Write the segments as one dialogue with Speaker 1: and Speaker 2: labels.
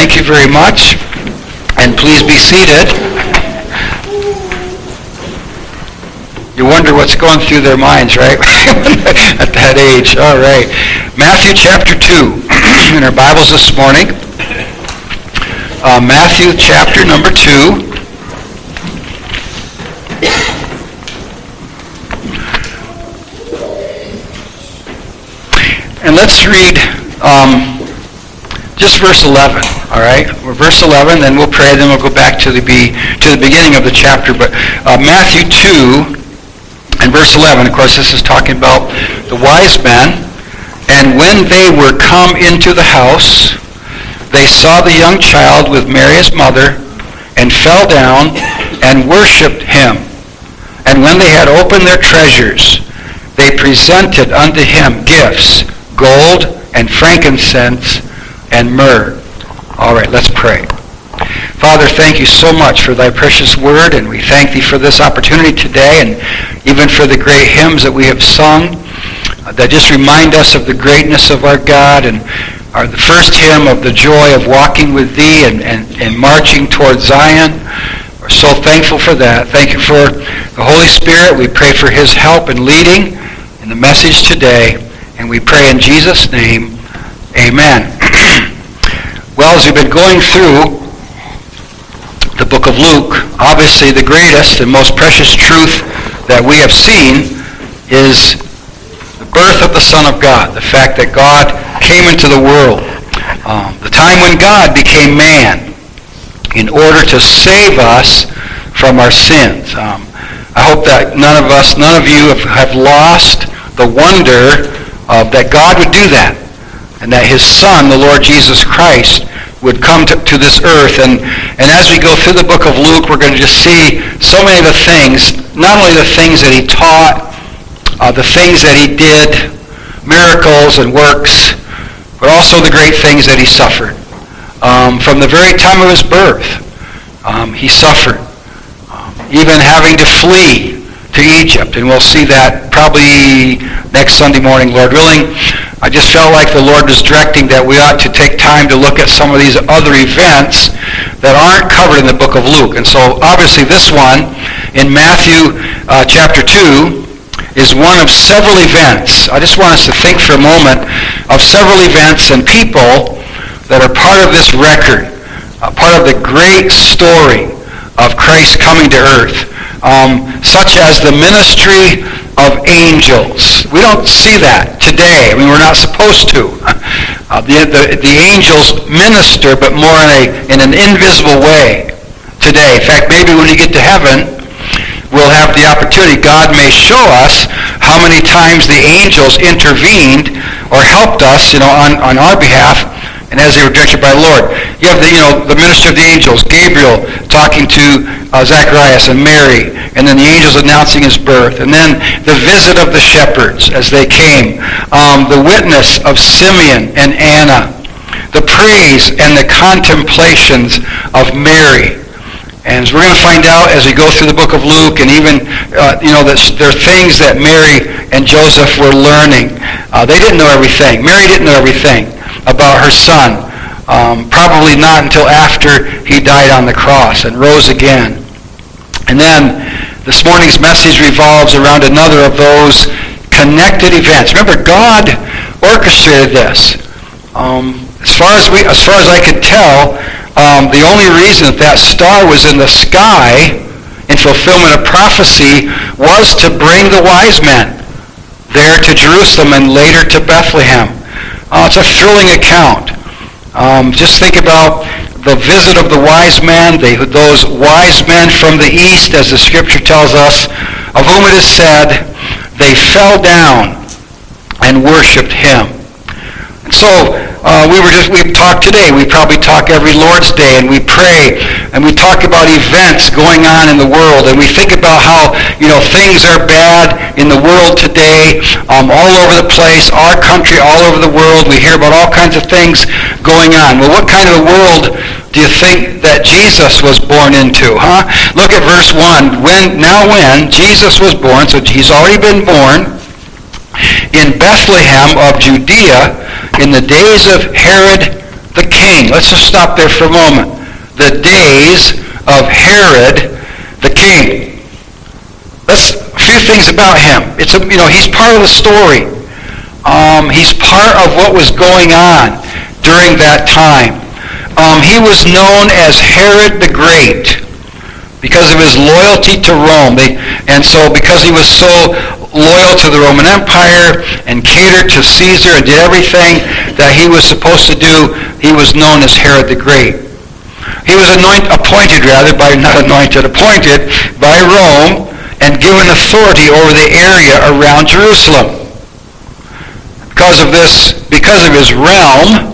Speaker 1: thank you very much. And please be seated. You wonder what's going through their minds, right? At that age. All right. Matthew chapter 2 in our Bibles this morning. Uh, Matthew chapter number 2. And let's read um, just verse 11, all right? Verse 11, then we'll pray, then we'll go back to the, be, to the beginning of the chapter. But uh, Matthew 2 and verse 11, of course, this is talking about the wise men. And when they were come into the house, they saw the young child with Mary his mother, and fell down and worshipped him. And when they had opened their treasures, they presented unto him gifts, gold and frankincense and myrrh. All right, let's pray. Father, thank you so much for thy precious word, and we thank thee for this opportunity today, and even for the great hymns that we have sung uh, that just remind us of the greatness of our God, and our, the first hymn of the joy of walking with thee and, and, and marching toward Zion. We're so thankful for that. Thank you for the Holy Spirit. We pray for his help and leading in the message today, and we pray in Jesus' name, amen. well, as we've been going through the book of Luke, obviously the greatest and most precious truth that we have seen is the birth of the Son of God, the fact that God came into the world, um, the time when God became man in order to save us from our sins. Um, I hope that none of us, none of you have, have lost the wonder of that God would do that and that his son, the Lord Jesus Christ, would come to, to this earth. And, and as we go through the book of Luke, we're going to just see so many of the things, not only the things that he taught, uh, the things that he did, miracles and works, but also the great things that he suffered. Um, from the very time of his birth, um, he suffered, um, even having to flee to Egypt, and we'll see that probably next Sunday morning, Lord willing. I just felt like the Lord was directing that we ought to take time to look at some of these other events that aren't covered in the book of Luke. And so obviously this one in Matthew uh, chapter 2 is one of several events. I just want us to think for a moment of several events and people that are part of this record, uh, part of the great story of Christ coming to earth, um, such as the ministry of angels. We don't see that today. I mean, we're not supposed to. Uh, the, the, the angels minister, but more in, a, in an invisible way today. In fact, maybe when you get to heaven, we'll have the opportunity. God may show us how many times the angels intervened or helped us, you know, on, on our behalf and as they were directed by the Lord. You have the, you know, the ministry of the angels, Gabriel talking to uh, Zacharias and Mary, and then the angels announcing his birth, and then the visit of the shepherds as they came, um, the witness of Simeon and Anna, the praise and the contemplations of Mary. And as we're going to find out as we go through the book of Luke, and even, uh, you know, that there are things that Mary and Joseph were learning. Uh, they didn't know everything. Mary didn't know everything about her son. Um, probably not until after he died on the cross and rose again. And then this morning's message revolves around another of those connected events. Remember, God orchestrated this. Um, as far as we, as far as I could tell, um, the only reason that that star was in the sky in fulfillment of prophecy was to bring the wise men there to Jerusalem and later to Bethlehem. Uh, it's a thrilling account. Um, just think about the visit of the wise men, those wise men from the east, as the scripture tells us, of whom it is said, they fell down and worshipped him. And so uh, we were just we talked today. We probably talk every Lord's Day, and we pray, and we talk about events going on in the world, and we think about how you know things are bad in the world today, um, all over the place, our country, all over the world. We hear about all kinds of things going on. Well, what kind of a world do you think that Jesus was born into? Huh? Look at verse one. When now when Jesus was born, so he's already been born in Bethlehem of Judea in the days of Herod the king. Let's just stop there for a moment. The days of Herod the king. Let's a few things about him. It's a, you know he's part of the story. Um, he's part of what was going on during that time. Um, he was known as Herod the Great because of his loyalty to Rome. They, and so because he was so loyal to the Roman Empire and catered to Caesar and did everything that he was supposed to do, he was known as Herod the Great. He was anoint, appointed, rather, by not anointed, appointed by Rome and given authority over the area around Jerusalem. Because of this, because of his realm,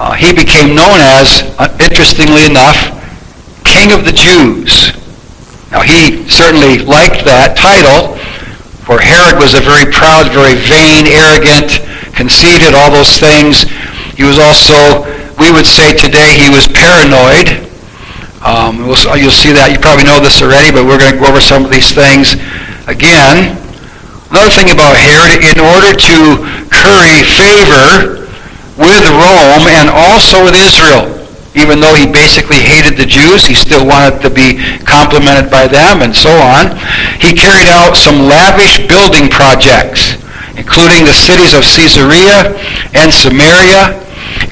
Speaker 1: uh, he became known as, uh, interestingly enough, King of the Jews. Now he certainly liked that title, for Herod was a very proud, very vain, arrogant, conceited, all those things. He was also, we would say today, he was paranoid. Um, we'll, you'll see that. You probably know this already, but we're going to go over some of these things again. Another thing about Herod, in order to curry favor with Rome and also with Israel, even though he basically hated the Jews, he still wanted to be complimented by them and so on. He carried out some lavish building projects, including the cities of Caesarea and Samaria,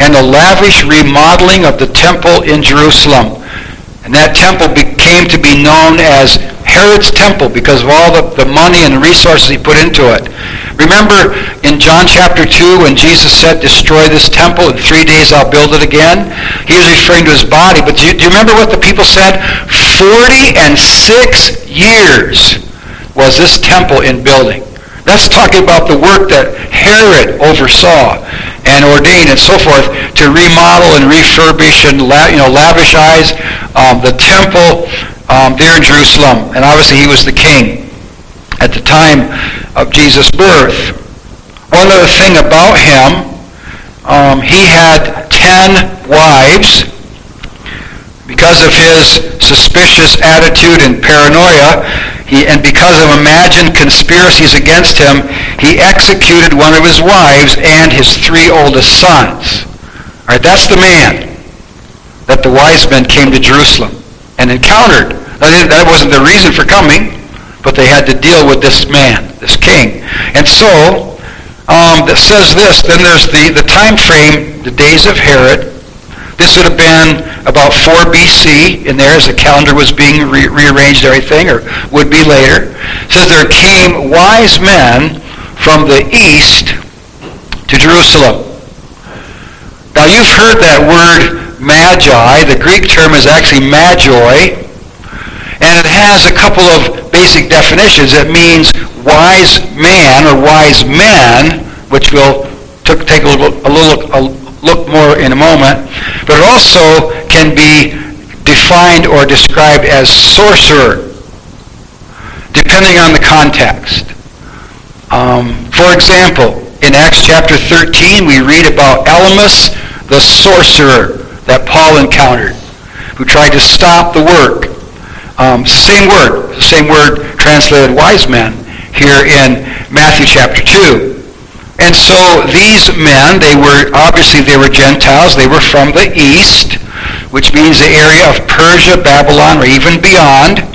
Speaker 1: and the lavish remodeling of the temple in Jerusalem. And that temple became to be known as Herod's temple because of all the, the money and the resources he put into it. Remember in John chapter 2 when Jesus said, destroy this temple, in three days I'll build it again? He was referring to his body. But do you, do you remember what the people said? 40 and 6 years was this temple in building. That's talking about the work that Herod oversaw and ordained and so forth to remodel and refurbish and you know, lavishize um, the temple um, there in Jerusalem. And obviously he was the king at the time of Jesus' birth. One other thing about him, um, he had ten wives. Because of his suspicious attitude and paranoia, he, and because of imagined conspiracies against him, he executed one of his wives and his three oldest sons. All right, that's the man that the wise men came to Jerusalem and encountered. That wasn't the reason for coming, but they had to deal with this man, this king. And so, um, that says this, then there's the, the time frame, the days of Herod. This would have been about 4 BC in there as the calendar was being re- rearranged everything, or would be later. It says there came wise men from the east to Jerusalem. Now you've heard that word magi. The Greek term is actually magoi, and it has a couple of basic definitions. It means wise man or wise men, which we'll take a little, a little a look more in a moment, but it also can be defined or described as sorcerer, depending on the context. Um, for example, in Acts chapter 13, we read about Elymas the sorcerer that Paul encountered, who tried to stop the work. Um, same word, same word translated wise men here in Matthew chapter 2. And so these men, they were, obviously they were Gentiles. They were from the east, which means the area of Persia, Babylon, or even beyond.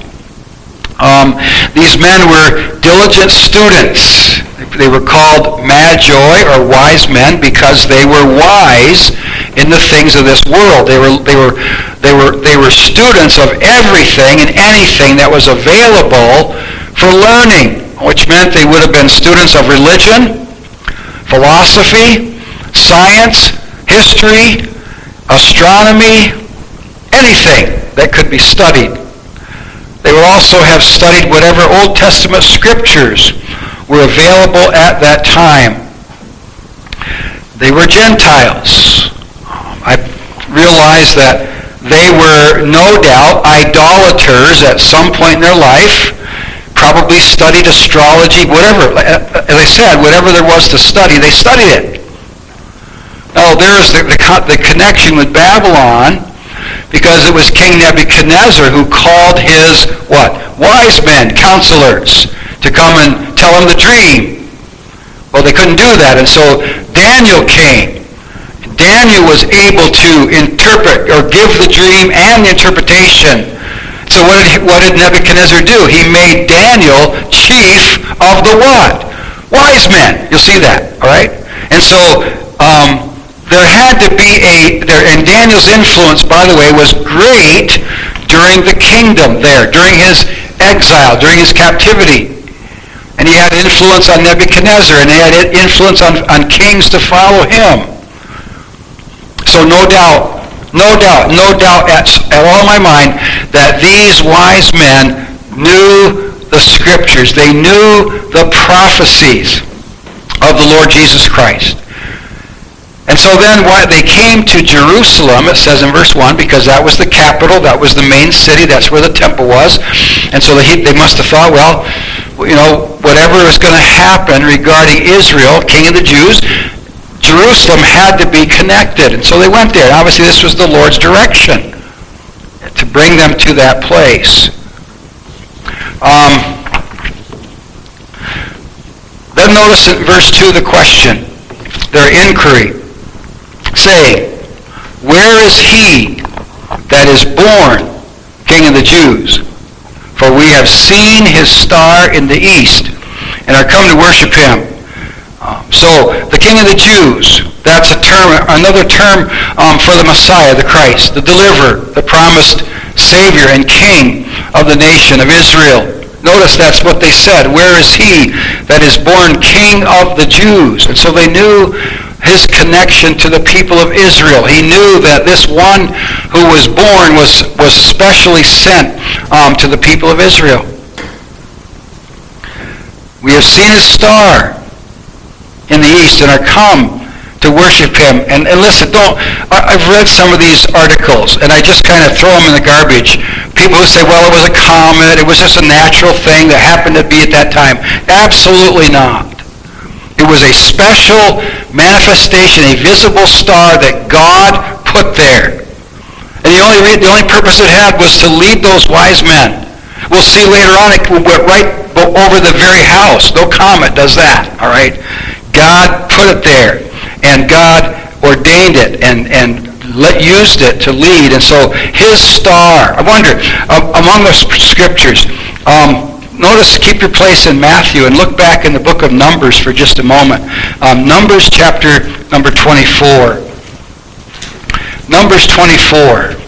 Speaker 1: Um, these men were diligent students. They were called magi or wise men because they were wise in the things of this world. They were, they were, they were, they were students of everything and anything that was available for learning, which meant they would have been students of religion, philosophy, science, history, astronomy, anything that could be studied. They would also have studied whatever Old Testament scriptures were available at that time. They were Gentiles. I realized that they were no doubt idolaters at some point in their life, probably studied astrology, whatever. As I said, whatever there was to study, they studied it. Oh, now, there's the, the, the connection with Babylon because it was King Nebuchadnezzar who called his, what? Wise men, counselors, to come and tell him the dream. Well, they couldn't do that, and so Daniel came Daniel was able to interpret or give the dream and the interpretation. So what did, what did Nebuchadnezzar do? He made Daniel chief of the what? Wise men. You'll see that, all right? And so um, there had to be a, there, and Daniel's influence, by the way, was great during the kingdom there, during his exile, during his captivity. And he had influence on Nebuchadnezzar, and he had influence on, on kings to follow him. So no doubt, no doubt, no doubt at, at all in my mind that these wise men knew the scriptures. They knew the prophecies of the Lord Jesus Christ. And so then what, they came to Jerusalem, it says in verse 1, because that was the capital, that was the main city, that's where the temple was. And so they, they must have thought, well, you know, whatever is going to happen regarding Israel, king of the Jews, Jerusalem had to be connected. And so they went there. And obviously this was the Lord's direction to bring them to that place. Um, then notice in verse 2 the question, their inquiry saying, Where is he that is born King of the Jews? For we have seen his star in the east and are come to worship him. So the King of the Jews, that's a term, another term um, for the Messiah, the Christ, the deliverer, the promised Savior and King of the nation of Israel. Notice that's what they said. Where is he that is born King of the Jews? And so they knew his connection to the people of Israel. He knew that this one who was born was, was specially sent um, to the people of Israel. We have seen his star in the east and are come to worship him. And, and listen, don't, I've read some of these articles and I just kind of throw them in the garbage. People who say, well, it was a comet, it was just a natural thing that happened to be at that time. Absolutely not. It was a special manifestation, a visible star that God put there. And the only, the only purpose it had was to lead those wise men. We'll see later on, it went right over the very house. No comet does that, all right? God put it there, and God ordained it and, and let, used it to lead. And so his star, I wonder, uh, among the scriptures, um, notice, keep your place in Matthew and look back in the book of Numbers for just a moment. Um, Numbers chapter number 24. Numbers 24.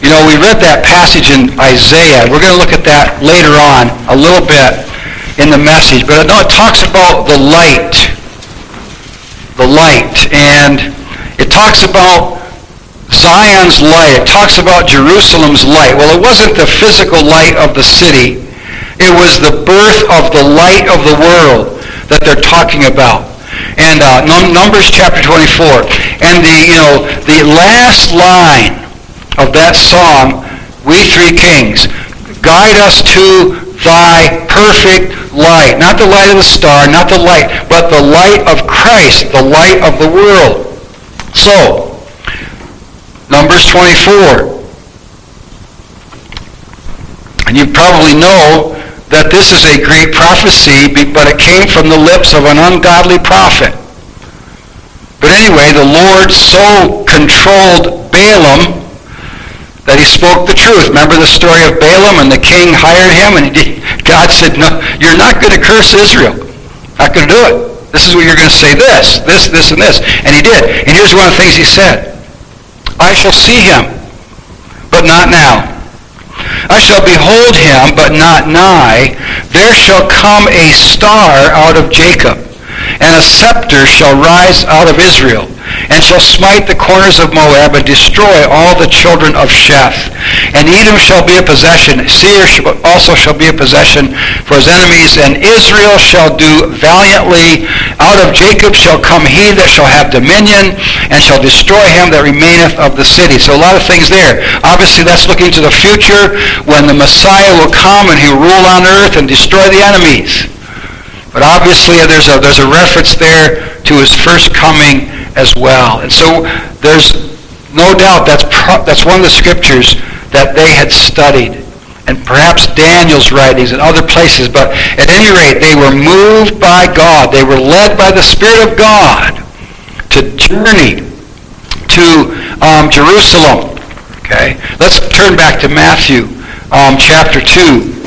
Speaker 1: You know, we read that passage in Isaiah. We're going to look at that later on a little bit in the message. But it talks about the light. Light. And it talks about Zion's light. It talks about Jerusalem's light. Well, it wasn't the physical light of the city. It was the birth of the light of the world that they're talking about. And uh, Numbers chapter 24. And the, you know, the last line of that song, We Three Kings, guide us to thy perfect light. Not the light of the star, not the light, but the light of Christ, the light of the world. So, Numbers 24. And you probably know that this is a great prophecy, but it came from the lips of an ungodly prophet. But anyway, the Lord so controlled Balaam that he spoke the truth. Remember the story of Balaam and the king hired him and did, God said, no, you're not going to curse Israel. Not going to do it. This is what you're going to say this, this, this, and this. And he did. And here's one of the things he said. I shall see him, but not now. I shall behold him, but not nigh. There shall come a star out of Jacob, and a scepter shall rise out of Israel and shall smite the corners of Moab and destroy all the children of Sheth. And Edom shall be a possession. Seir also shall be a possession for his enemies. And Israel shall do valiantly. Out of Jacob shall come he that shall have dominion and shall destroy him that remaineth of the city. So a lot of things there. Obviously that's looking to the future when the Messiah will come and he will rule on earth and destroy the enemies. But obviously there's a, there's a reference there to his first coming as well. And so there's no doubt that's, pro- that's one of the scriptures that they had studied. And perhaps Daniel's writings and other places. But at any rate, they were moved by God. They were led by the Spirit of God to journey to um, Jerusalem. Okay? Let's turn back to Matthew um, chapter 2.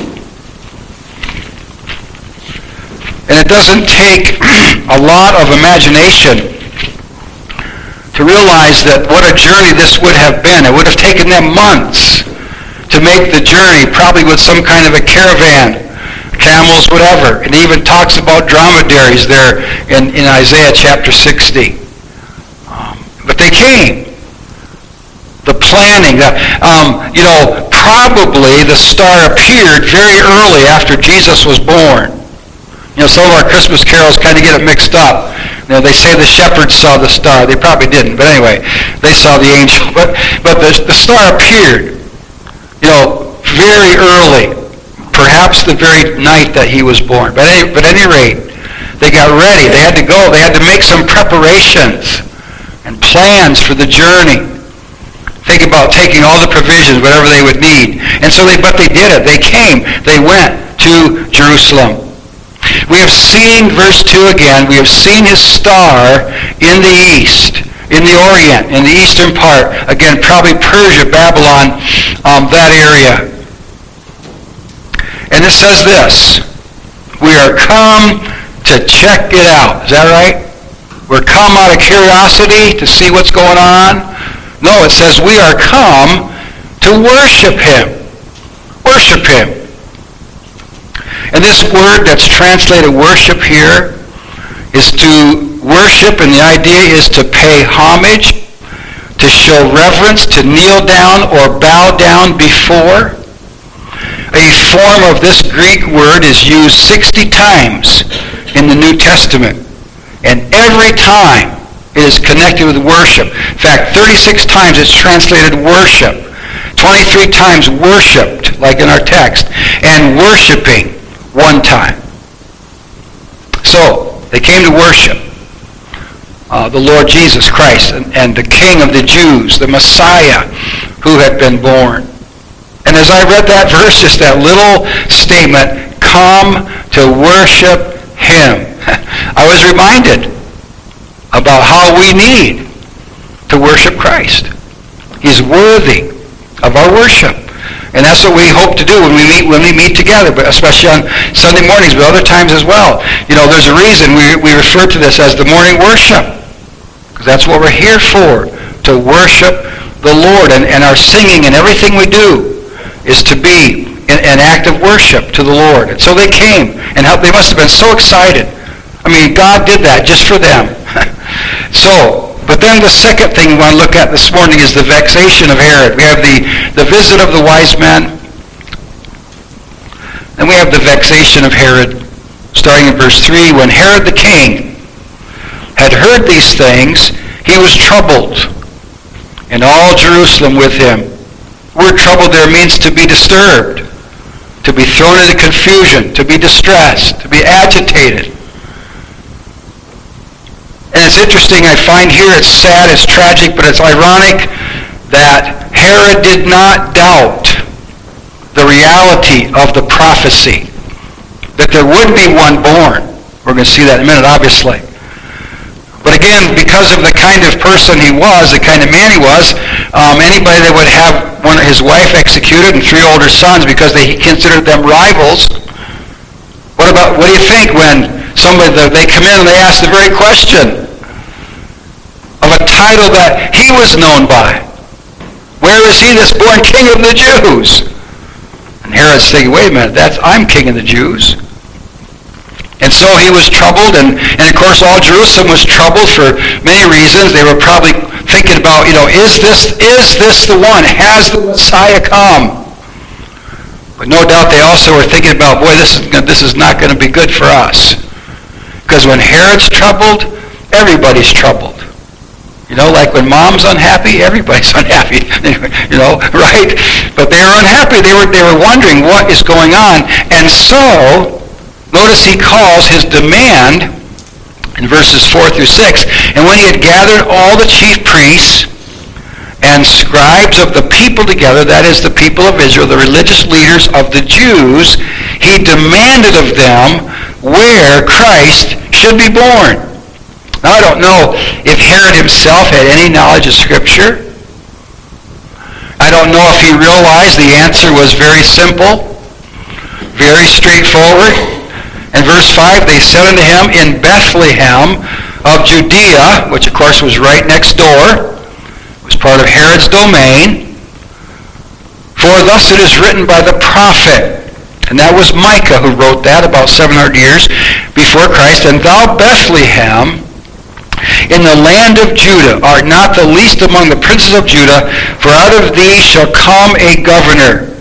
Speaker 1: And it doesn't take a lot of imagination to realize that what a journey this would have been. It would have taken them months to make the journey, probably with some kind of a caravan, camels, whatever. It even talks about dromedaries there in, in Isaiah chapter 60. Um, but they came. The planning, the, um, you know, probably the star appeared very early after Jesus was born. You know, some of our Christmas carols kind of get it mixed up. You know, they say the shepherds saw the star. They probably didn't, but anyway, they saw the angel. But, but the, the star appeared, you know, very early, perhaps the very night that he was born. But, any, but at any rate, they got ready. They had to go. They had to make some preparations and plans for the journey. Think about taking all the provisions, whatever they would need. And so they, but they did it. They came. They went to Jerusalem. We have seen, verse 2 again, we have seen his star in the east, in the Orient, in the eastern part. Again, probably Persia, Babylon, um, that area. And it says this, we are come to check it out. Is that right? We're come out of curiosity to see what's going on. No, it says we are come to worship him. Worship him. And this word that's translated worship here is to worship, and the idea is to pay homage, to show reverence, to kneel down or bow down before. A form of this Greek word is used 60 times in the New Testament. And every time it is connected with worship. In fact, 36 times it's translated worship. 23 times worshipped, like in our text. And worshiping one time. So, they came to worship uh, the Lord Jesus Christ and, and the King of the Jews, the Messiah who had been born. And as I read that verse, just that little statement, come to worship him. I was reminded about how we need to worship Christ. He's worthy of our worship. And that's what we hope to do when we meet when we meet together, but especially on Sunday mornings, but other times as well. You know, there's a reason we, we refer to this as the morning worship. Because that's what we're here for, to worship the Lord. And, and our singing and everything we do is to be an, an act of worship to the Lord. And so they came and helped. They must have been so excited. I mean, God did that just for them. so then the second thing we want to look at this morning is the vexation of Herod. We have the, the visit of the wise men. Then we have the vexation of Herod, starting in verse 3. When Herod the king had heard these things, he was troubled, and all Jerusalem with him. Word troubled there means to be disturbed, to be thrown into confusion, to be distressed, to be agitated. And it's interesting, I find here it's sad, it's tragic, but it's ironic that Herod did not doubt the reality of the prophecy, that there would be one born. We're going to see that in a minute, obviously. But again, because of the kind of person he was, the kind of man he was, um, anybody that would have one his wife executed and three older sons because they, he considered them rivals. What about what do you think when somebody they come in and they ask the very question title that he was known by. Where is he that's born king of the Jews? And Herod's thinking, wait a minute, that's I'm king of the Jews. And so he was troubled, and, and of course all Jerusalem was troubled for many reasons. They were probably thinking about, you know, is this, is this the one? Has the Messiah come? But no doubt they also were thinking about, boy, this is, this is not going to be good for us. Because when Herod's troubled, everybody's troubled. You know, like when mom's unhappy, everybody's unhappy. you know, right? But they were unhappy. They were, they were wondering what is going on. And so, notice he calls his demand in verses 4 through 6. And when he had gathered all the chief priests and scribes of the people together, that is the people of Israel, the religious leaders of the Jews, he demanded of them where Christ should be born. Now, I don't know if Herod himself had any knowledge of Scripture. I don't know if he realized the answer was very simple, very straightforward. In verse 5, they said unto him, In Bethlehem of Judea, which of course was right next door, was part of Herod's domain, for thus it is written by the prophet, and that was Micah who wrote that about 700 years before Christ, and thou Bethlehem, in the land of Judah art not the least among the princes of Judah, for out of thee shall come a governor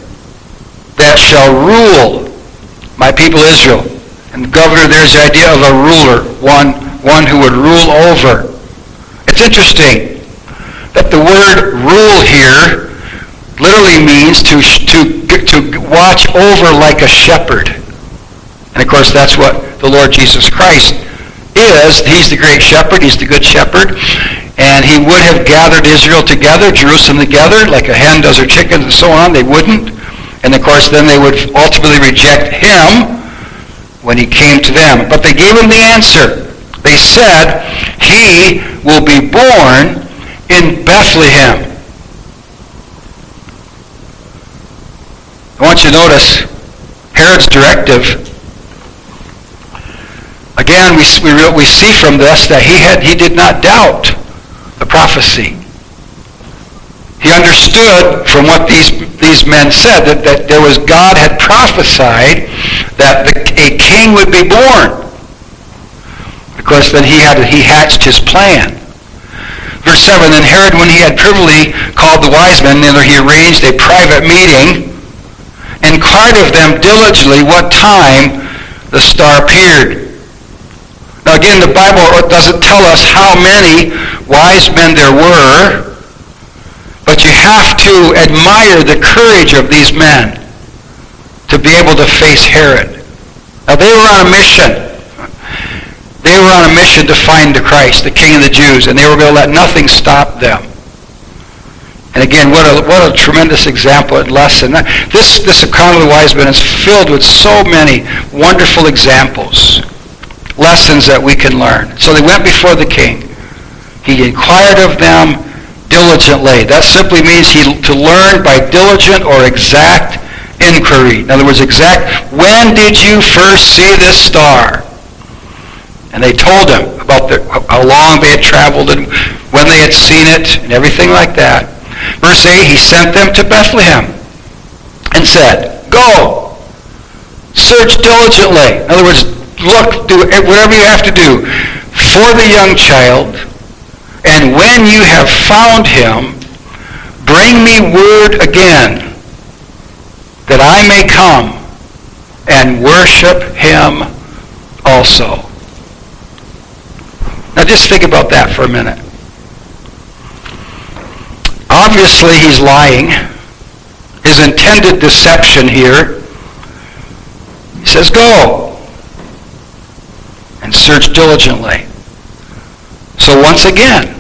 Speaker 1: that shall rule my people Israel. And governor, there's the idea of a ruler, one, one who would rule over. It's interesting that the word rule here literally means to, to, to watch over like a shepherd. And of course, that's what the Lord Jesus Christ is he's the great shepherd, he's the good shepherd, and he would have gathered Israel together, Jerusalem together, like a hen does her chickens and so on. They wouldn't. And of course, then they would ultimately reject him when he came to them. But they gave him the answer. They said, he will be born in Bethlehem. I want you to notice Herod's directive Again, we, we, we see from this that he, had, he did not doubt the prophecy. He understood from what these, these men said that, that there was God had prophesied that the, a king would be born. Of course, then he, had, he hatched his plan. Verse 7, Then Herod, when he had privily called the wise men, and he arranged a private meeting, and inquired of them diligently what time the star appeared. Now again, the Bible doesn't tell us how many wise men there were, but you have to admire the courage of these men to be able to face Herod. Now they were on a mission. They were on a mission to find the Christ, the King of the Jews, and they were going to let nothing stop them. And again, what a, what a tremendous example and lesson. This, this account of the wise men is filled with so many wonderful examples lessons that we can learn. So they went before the king. He inquired of them diligently. That simply means he to learn by diligent or exact inquiry. In other words, exact, when did you first see this star? And they told him about the, how long they had traveled and when they had seen it and everything like that. Verse 8, he sent them to Bethlehem and said, Go, search diligently. In other words, look, do whatever you have to do for the young child, and when you have found him, bring me word again that I may come and worship him also. Now just think about that for a minute. Obviously he's lying. His intended deception here. He says, go and search diligently. So once again,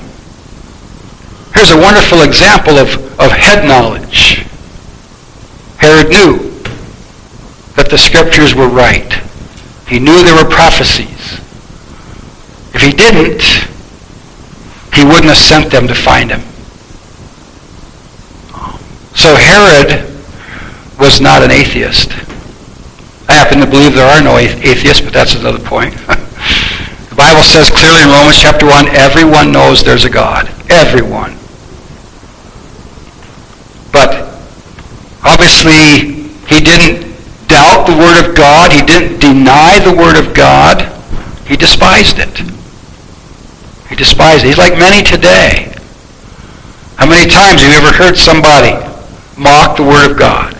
Speaker 1: here's a wonderful example of, of head knowledge. Herod knew that the scriptures were right. He knew there were prophecies. If he didn't, he wouldn't have sent them to find him. So Herod was not an atheist. I happen to believe there are no atheists, but that's another point. Bible says clearly in Romans chapter 1, everyone knows there's a God. Everyone. But obviously, he didn't doubt the Word of God. He didn't deny the Word of God. He despised it. He despised it. He's like many today. How many times have you ever heard somebody mock the Word of God?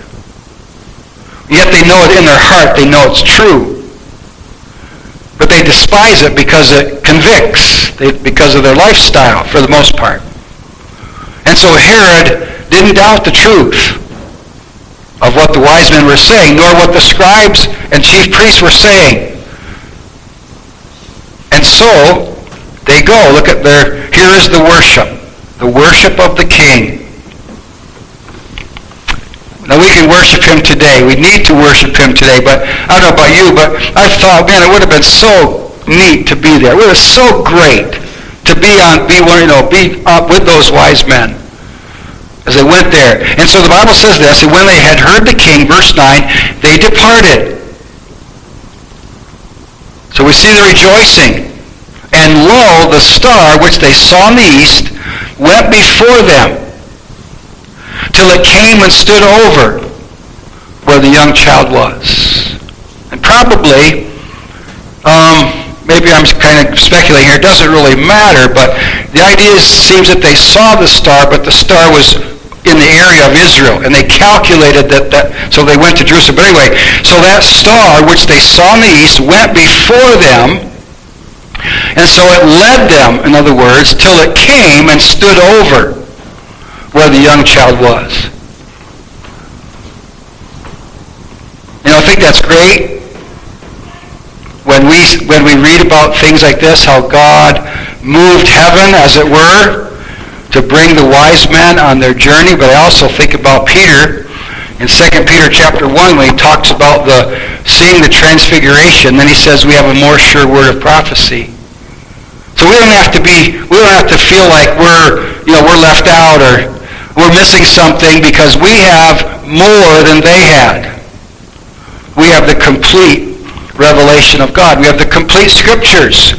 Speaker 1: Yet they know it in their heart. They know it's true they despise it because it convicts, they, because of their lifestyle for the most part. And so Herod didn't doubt the truth of what the wise men were saying, nor what the scribes and chief priests were saying. And so they go. Look at their, here is the worship. The worship of the king. Now we can worship him today. We need to worship him today. But I don't know about you, but I thought, man, it would have been so neat to be there. It was so great to be on, be one, you know, be up with those wise men as they went there. And so the Bible says this, and when they had heard the king, verse 9, they departed. So we see the rejoicing. And lo, the star which they saw in the east went before them till it came and stood over where the young child was. And probably, um, maybe I'm kind of speculating here, it doesn't really matter, but the idea seems that they saw the star, but the star was in the area of Israel, and they calculated that, that so they went to Jerusalem. But anyway, so that star which they saw in the east went before them, and so it led them, in other words, till it came and stood over where the young child was. You know, I think that's great when we, when we read about things like this, how God moved heaven, as it were, to bring the wise men on their journey, but I also think about Peter in 2 Peter chapter 1 when he talks about the seeing the transfiguration, then he says we have a more sure word of prophecy. So we don't have to be, we don't have to feel like we're, you know, we're left out or we're missing something because we have more than they had. We have the complete revelation of God. We have the complete scriptures.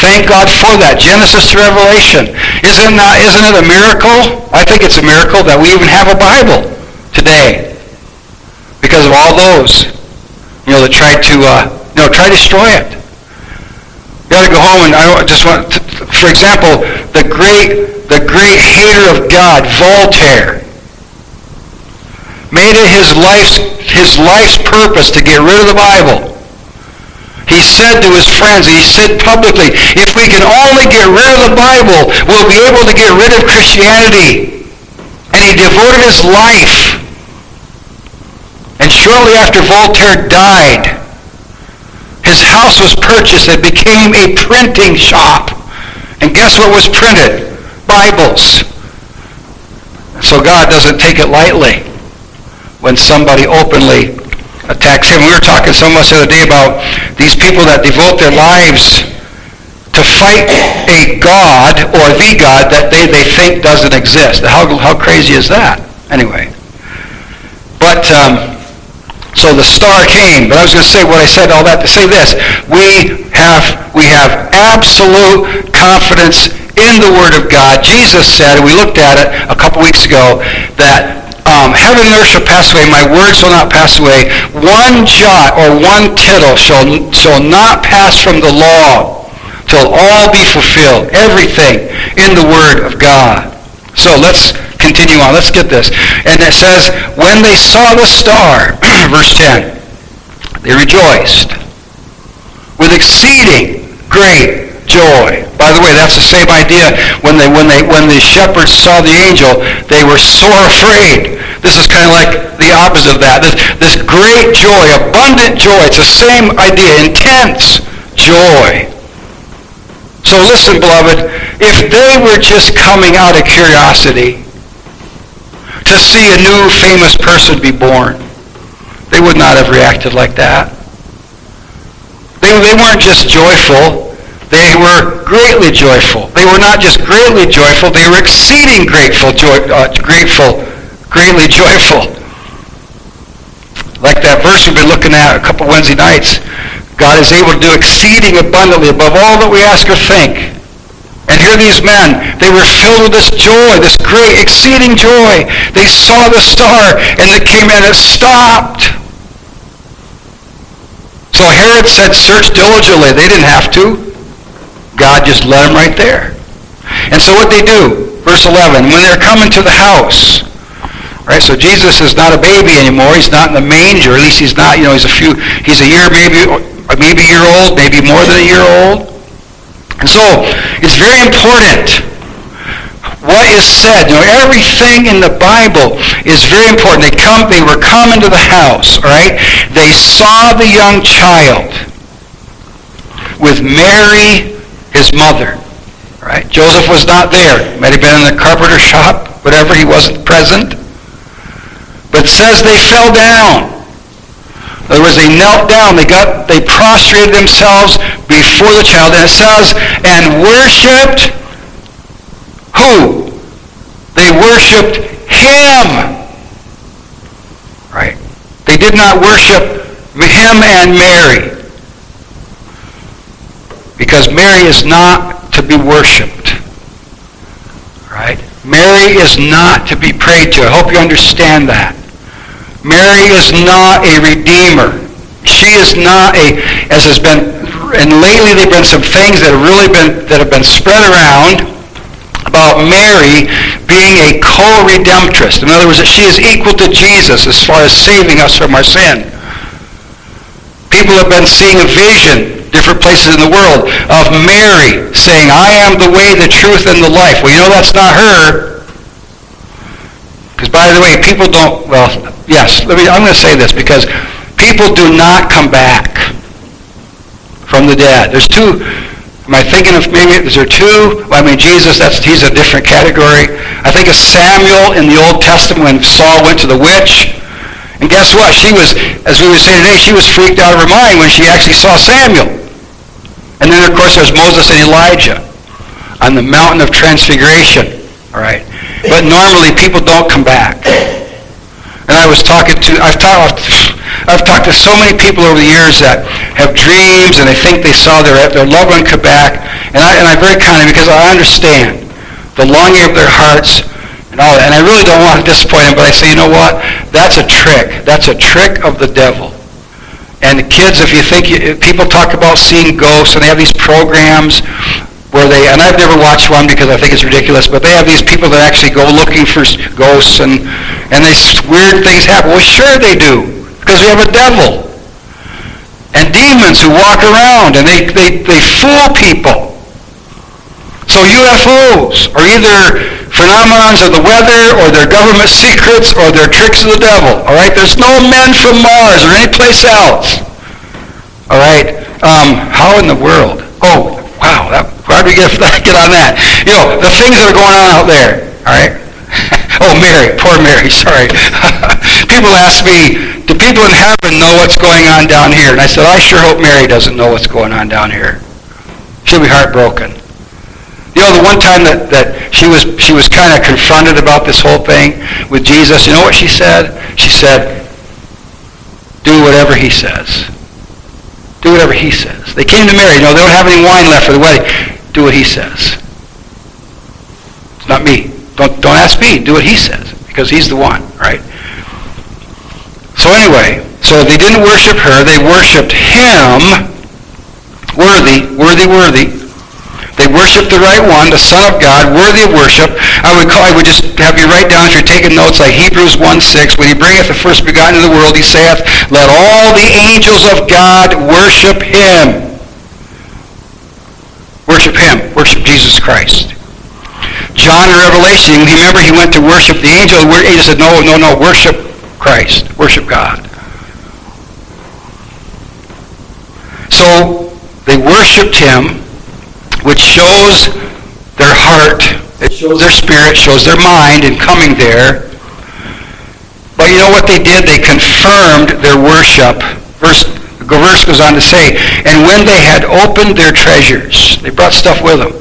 Speaker 1: Thank God for that. Genesis to Revelation. Isn't, not, isn't it a miracle? I think it's a miracle that we even have a Bible today. Because of all those, you know, that tried to, uh, you know, try to destroy it. Got to go home and I just want, to, for example, the great, the great hater of God, Voltaire, made it his life's, his life's purpose to get rid of the Bible. He said to his friends, he said publicly, if we can only get rid of the Bible, we'll be able to get rid of Christianity. And he devoted his life. And shortly after Voltaire died, his house was purchased It became a printing shop. And guess what was printed? Bibles. So God doesn't take it lightly when somebody openly attacks him. We were talking so much the other day about these people that devote their lives to fight a God or the God that they, they think doesn't exist. How, how crazy is that? Anyway. But, um, so the star came. But I was going to say what I said, all that to say this. We have, we have absolute confidence in the Word of God. Jesus said, and we looked at it a couple weeks ago, that um, heaven and earth shall pass away, my word shall not pass away. One jot or one tittle shall, shall not pass from the law till all be fulfilled. Everything in the word of God. So let's continue on. Let's get this. And it says, when they saw the star, verse 10, they rejoiced with exceeding great joy. By the way, that's the same idea when they when they when the shepherds saw the angel, they were sore afraid. This is kind of like the opposite of that. This this great joy, abundant joy. It's the same idea, intense joy. So listen, beloved, if they were just coming out of curiosity to see a new famous person be born, they would not have reacted like that. They, they weren't just joyful. They were greatly joyful. They were not just greatly joyful, they were exceeding grateful, joy, uh, grateful, greatly joyful. Like that verse we've been looking at a couple Wednesday nights. God is able to do exceeding abundantly above all that we ask or think. And here these men, they were filled with this joy, this great, exceeding joy. They saw the star and it came and it stopped. So Herod said, search diligently. They didn't have to. God just led them right there. And so what they do, verse 11, when they're coming to the house, right? So Jesus is not a baby anymore. He's not in the manger. At least he's not, you know, he's a few, he's a year, maybe, maybe a year old, maybe more than a year old. And so it's very important what is said. You know, everything in the Bible is very important. They come, they were coming to the house, all right? They saw the young child with Mary his mother. Right? Joseph was not there. Might have been in the carpenter shop, whatever. He wasn't present. But says they fell down. In other words, they knelt down, they got, they prostrated themselves before the child, and it says, and worshipped who? They worshipped him. Right? They did not worship him and Mary. Because Mary is not to be worshipped. Right? Mary is not to be prayed to. I hope you understand that. Mary is not a redeemer. She is not a, as has been, and lately there have been some things that have really been, that have been spread around about Mary being a co-redemptrix. In other words, that she is equal to Jesus as far as saving us from our sin. People have been seeing a vision, different places in the world, of Mary saying, I am the way, the truth, and the life. Well, you know that's not her. Because by the way, people don't, well, yes, let me, I'm going to say this because people do not come back from the dead. There's two, am I thinking of maybe, is there two? Well, I mean, Jesus, that's, he's a different category. I think of Samuel in the Old Testament when Saul went to the witch. And guess what? She was, as we were saying today, she was freaked out of her mind when she actually saw Samuel. And then, of course, there's Moses and Elijah on the mountain of transfiguration. All right. But normally people don't come back. And I was talking to, I've talked, I've talked to so many people over the years that have dreams and they think they saw their, their loved one come back. And, I, and I'm very kind because I understand the longing of their hearts and all that. And I really don't want to disappoint them, but I say, you know what? That's a trick. That's a trick of the devil. And the kids, if you think, you, people talk about seeing ghosts and they have these programs where they, and I've never watched one because I think it's ridiculous, but they have these people that actually go looking for ghosts and, and these weird things happen. Well, sure they do, because we have a devil. And demons who walk around and they, they, they fool people. So UFOs are either phenomenons of the weather or they're government secrets or they're tricks of the devil. All right? There's no men from Mars or any place else. All right? Um, how in the world? Oh, wow. That, we get, get on that? You know, the things that are going on out there. All right? oh, Mary. Poor Mary. Sorry. people ask me, do people in heaven know what's going on down here? And I said, I sure hope Mary doesn't know what's going on down here. She'll be heartbroken. You know, the one time that, that she was she was kind of confronted about this whole thing with Jesus, you know what she said? She said, do whatever he says. Do whatever he says. They came to Mary. You know, they don't have any wine left for the wedding. Do what he says. It's not me. Don't, don't ask me. Do what he says because he's the one, right? So anyway, so they didn't worship her. They worshiped him. Worthy, worthy, worthy. They worship the right one, the Son of God, worthy of worship. I would call, I would just have you write down if you're taking notes like Hebrews 1, 6. When he bringeth the first begotten into the world, he saith, Let all the angels of God worship him. Worship him. Worship Jesus Christ. John in Revelation, remember he went to worship the angel. The angel said, no, no, no, worship Christ. Worship God. So they worshiped him which shows their heart, it shows their spirit, shows their mind in coming there. But you know what they did? They confirmed their worship. Verse, verse goes on to say, and when they had opened their treasures, they brought stuff with them.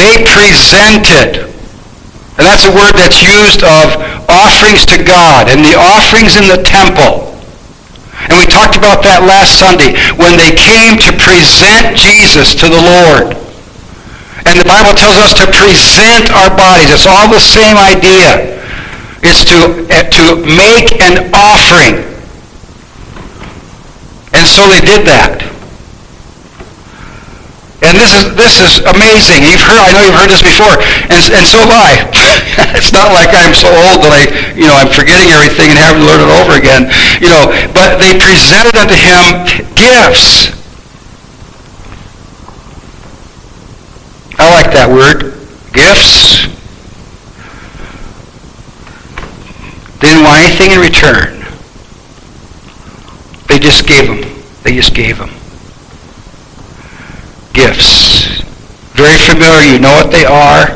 Speaker 1: They presented, and that's a word that's used of offerings to God, and the offerings in the temple and we talked about that last Sunday when they came to present Jesus to the Lord. And the Bible tells us to present our bodies. It's all the same idea. It's to, eh, to make an offering. So they did that. And this is this is amazing. You've heard I know you've heard this before, and, and so have I. it's not like I'm so old that I you know I'm forgetting everything and having to learn it over again. You know, but they presented unto him gifts. I like that word, gifts. They didn't want anything in return. They just gave them. They just gave them. Gifts. Very familiar. You know what they are.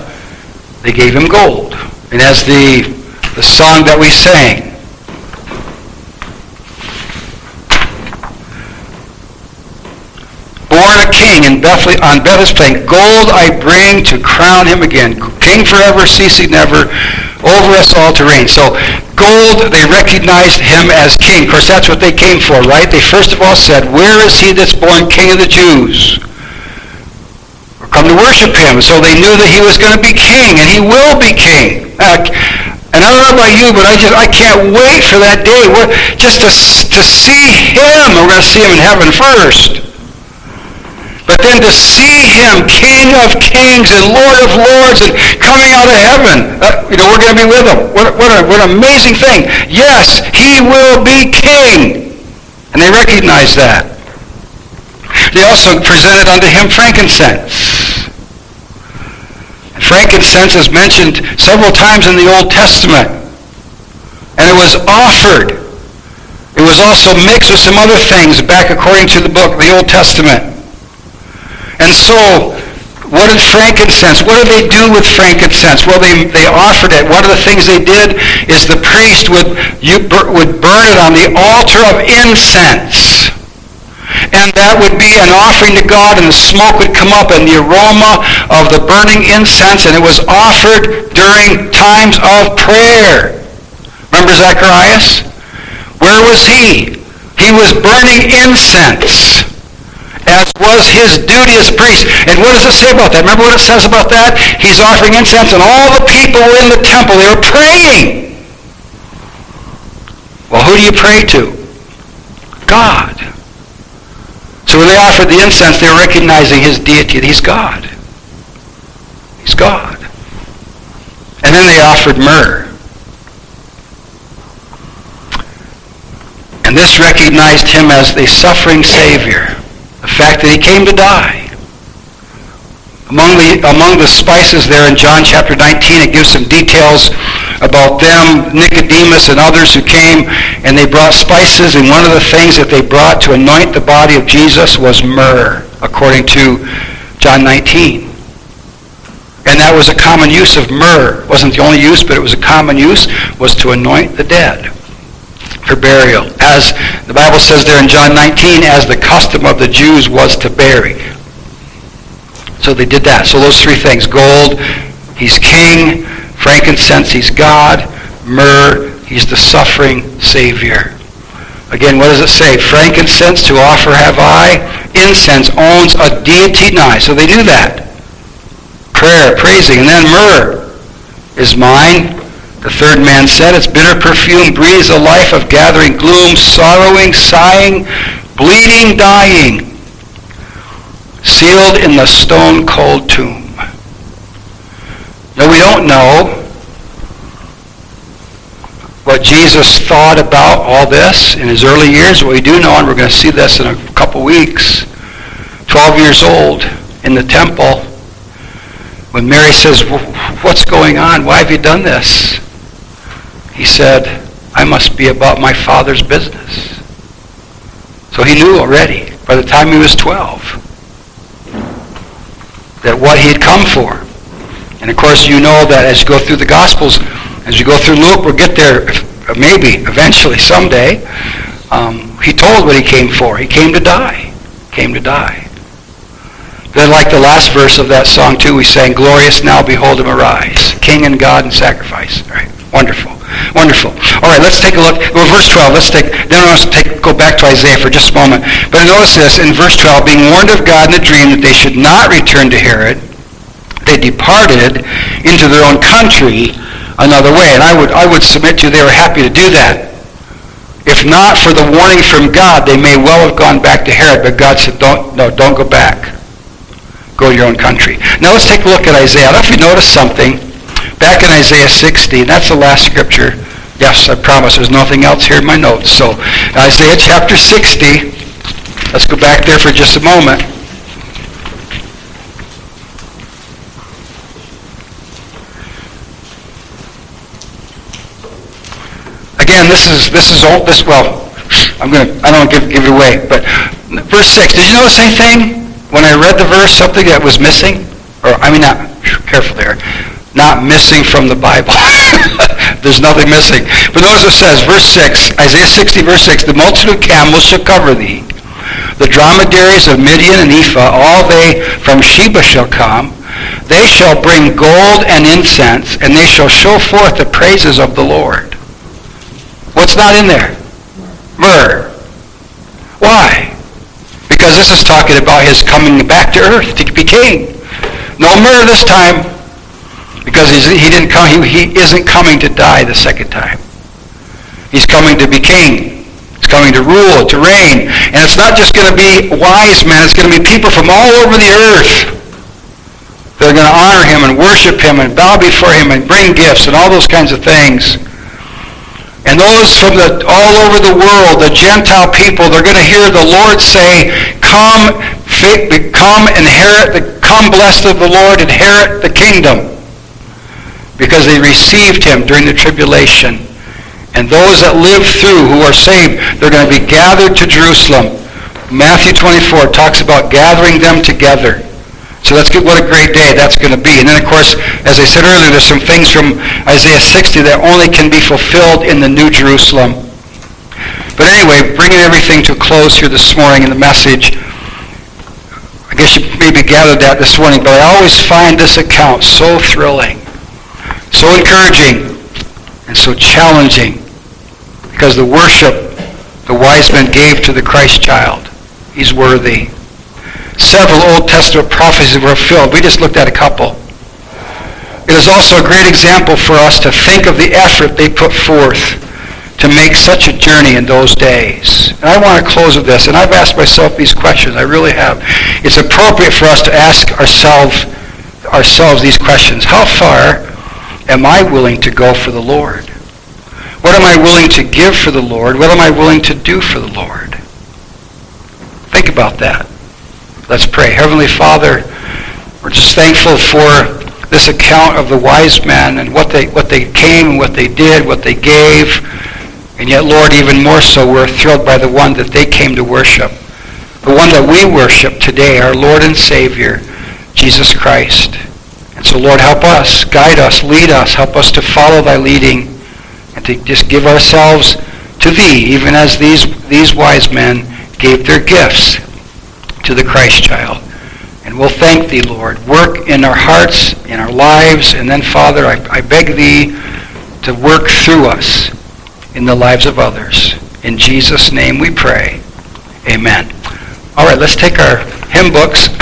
Speaker 1: They gave him gold. And as the, the song that we sang, born a king in Bethle- on Bethels plain. Gold I bring to crown him again. King forever, ceasing never over us all to reign. So gold, they recognized him as king. Of course, that's what they came for, right? They first of all said, where is he that's born king of the Jews? Come to worship him. So they knew that he was going to be king, and he will be king. Uh, and I don't know about you, but I just I can't wait for that day. We're, just to, to see him. We're going to see him in heaven first. But then to see him, King of kings and Lord of lords, and coming out of heaven, uh, you know, we're going to be with him. What, what, a, what an amazing thing. Yes, he will be king. And they recognize that. They also presented unto him frankincense. Frankincense is mentioned several times in the Old Testament. And it was offered. It was also mixed with some other things back according to the book, the Old Testament. And so, what is frankincense, what did they do with frankincense? Well, they, they offered it. One of the things they did is the priest would, you, would burn it on the altar of incense and that would be an offering to God, and the smoke would come up, and the aroma of the burning incense, and it was offered during times of prayer. Remember Zacharias? Where was he? He was burning incense, as was his duty as a priest. And what does it say about that? Remember what it says about that? He's offering incense, and all the people in the temple. They were praying. Well, who do you pray to? God. So when they offered the incense, they were recognizing his deity, he's God. He's God. And then they offered myrrh. And this recognized him as the suffering Savior. The fact that he came to die. Among the, among the spices there in John chapter 19, it gives some details about them, Nicodemus and others who came and they brought spices. And one of the things that they brought to anoint the body of Jesus was myrrh, according to John 19. And that was a common use of myrrh. It wasn't the only use, but it was a common use, was to anoint the dead for burial. As the Bible says there in John 19, as the custom of the Jews was to bury. So they did that. So those three things. Gold, he's king. Frankincense, he's God. Myrrh, he's the suffering Savior. Again, what does it say? Frankincense to offer have I. Incense owns a deity nigh. So they do that. Prayer, praising. And then myrrh is mine. The third man said, its bitter perfume breathes a life of gathering gloom, sorrowing, sighing, bleeding, dying sealed in the stone cold tomb. Now we don't know what Jesus thought about all this in his early years. What we do know, and we're going to see this in a couple weeks, 12 years old in the temple, when Mary says, what's going on? Why have you done this? He said, I must be about my father's business. So he knew already by the time he was 12 that what he had come for. And of course, you know that as you go through the Gospels, as you go through Luke, we'll get there maybe eventually someday. Um, he told what he came for. He came to die. Came to die. Then like the last verse of that song too, we sang, Glorious now behold him arise, King and God and sacrifice. Wonderful. Wonderful. All right, let's take a look. Well, verse 12. Let's take, then I want take, go back to Isaiah for just a moment. But notice this in verse 12, being warned of God in a dream that they should not return to Herod, they departed into their own country another way. And I would, I would submit to you they were happy to do that. If not for the warning from God, they may well have gone back to Herod. But God said, don't, no, don't go back. Go to your own country. Now let's take a look at Isaiah. I don't know if you noticed something back in Isaiah 60, that's the last scripture. Yes, I promise there's nothing else here in my notes. So Isaiah chapter 60, let's go back there for just a moment. Again, this is this is all this well, I'm gonna I don't give give it away, but verse six. Did you notice anything when I read the verse? Something that was missing, or I mean, not careful there not missing from the Bible. There's nothing missing. But notice it says, verse 6, Isaiah 60, verse 6, The multitude of camels shall cover thee. the dromedaries of Midian and Ephah, all they from Sheba shall come. They shall bring gold and incense, and they shall show forth the praises of the Lord. What's not in there? Myrrh. Why? Because this is talking about his coming back to earth to be king. No myrrh this time, because he didn't come. He, he isn't coming to die the second time. He's coming to be king. He's coming to rule, to reign. And it's not just going to be wise men. It's going to be people from all over the earth that are going to honor him and worship him and bow before him and bring gifts and all those kinds of things. And those from the, all over the world, the Gentile people, they're going to hear the Lord say, come, come, inherit the, come blessed of the Lord, inherit the kingdom. Because they received him during the tribulation. And those that live through who are saved, they're going to be gathered to Jerusalem. Matthew 24 talks about gathering them together. So that's good. What a great day that's going to be. And then, of course, as I said earlier, there's some things from Isaiah 60 that only can be fulfilled in the New Jerusalem. But anyway, bringing everything to a close here this morning in the message, I guess you maybe gathered that this morning, but I always find this account so thrilling, so encouraging, and so challenging because the worship the wise men gave to the Christ child, he's worthy several Old Testament prophecies were fulfilled. We just looked at a couple. It is also a great example for us to think of the effort they put forth to make such a journey in those days. And I want to close with this, and I've asked myself these questions. I really have. It's appropriate for us to ask ourselves, ourselves these questions. How far am I willing to go for the Lord? What am I willing to give for the Lord? What am I willing to do for the Lord? Think about that. Let's pray. Heavenly Father, we're just thankful for this account of the wise men and what they, what they came and what they did, what they gave. And yet, Lord, even more so, we're thrilled by the one that they came to worship. The one that we worship today, our Lord and Savior, Jesus Christ. So, Lord, help us, guide us, lead us, help us to follow thy leading and to just give ourselves to thee, even as these, these wise men gave their gifts to the Christ child. And we'll thank thee, Lord. Work in our hearts, in our lives, and then, Father, I, I beg thee to work through us in the lives of others. In Jesus' name we pray. Amen. All right, let's take our hymn books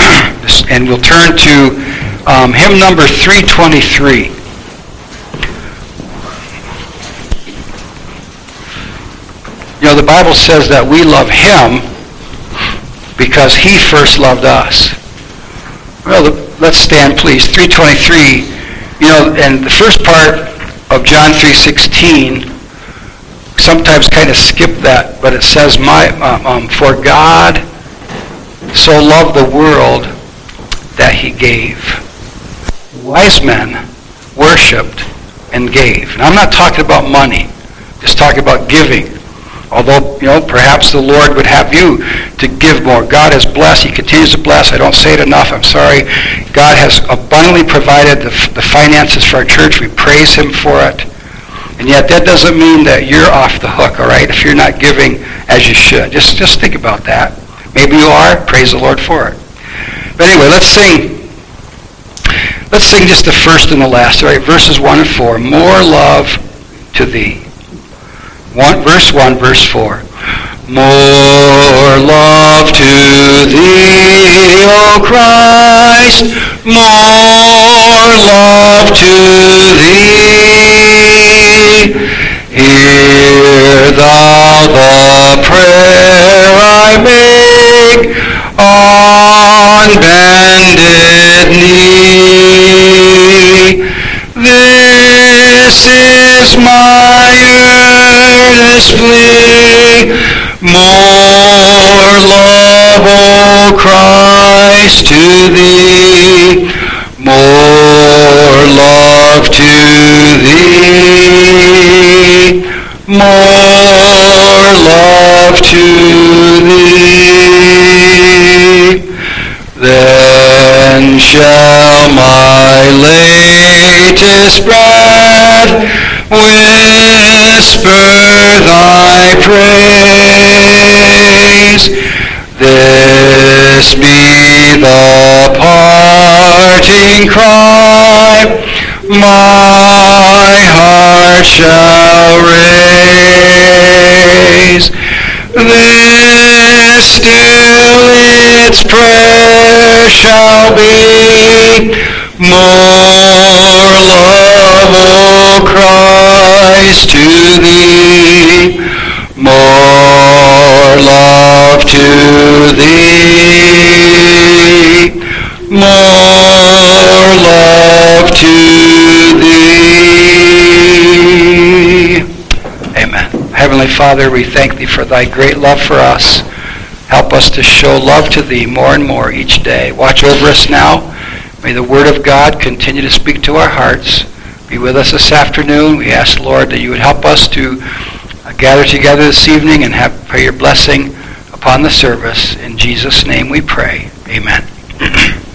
Speaker 1: and we'll turn to um, hymn number 323. You know, the Bible says that we love him because he first loved us. Well, let's stand, please. 323. You know, and the first part of John 3.16 sometimes kind of skip that, but it says, "My um, um, For God so loved the world that he gave. Wise men worshipped and gave. And I'm not talking about money, just talking about giving. Although, you know, perhaps the Lord would have you to give more. God has blessed. He continues to bless. I don't say it enough. I'm sorry. God has abundantly provided the, the finances for our church. We praise him for it. And yet that doesn't mean that you're off the hook, all right, if you're not giving as you should. Just, just think about that. Maybe you are. Praise the Lord for it. But anyway, let's sing. Let's sing just the first and the last, all right? Verses 1 and 4. More love to thee. One, verse 1, verse 4. More love to thee, O Christ, more love to thee. Hear thou the prayer I make on bended earnest plea. More love, O Christ, to thee. More love to thee. More love to thee. Then shall my latest breath whisper thy praise. Then the parting cry my heart shall raise. Then still its prayer shall be, more love, O Christ, to thee, more love to thee, more love to thee. Amen. Heavenly Father, we thank thee for thy great love for us. Help us to show love to thee more and more each day. Watch over us now. May the word of God continue to speak to our hearts. Be with us this afternoon. We ask, Lord, that you would help us to gather together this evening and have pray your blessing upon the service. In Jesus' name we pray. Amen.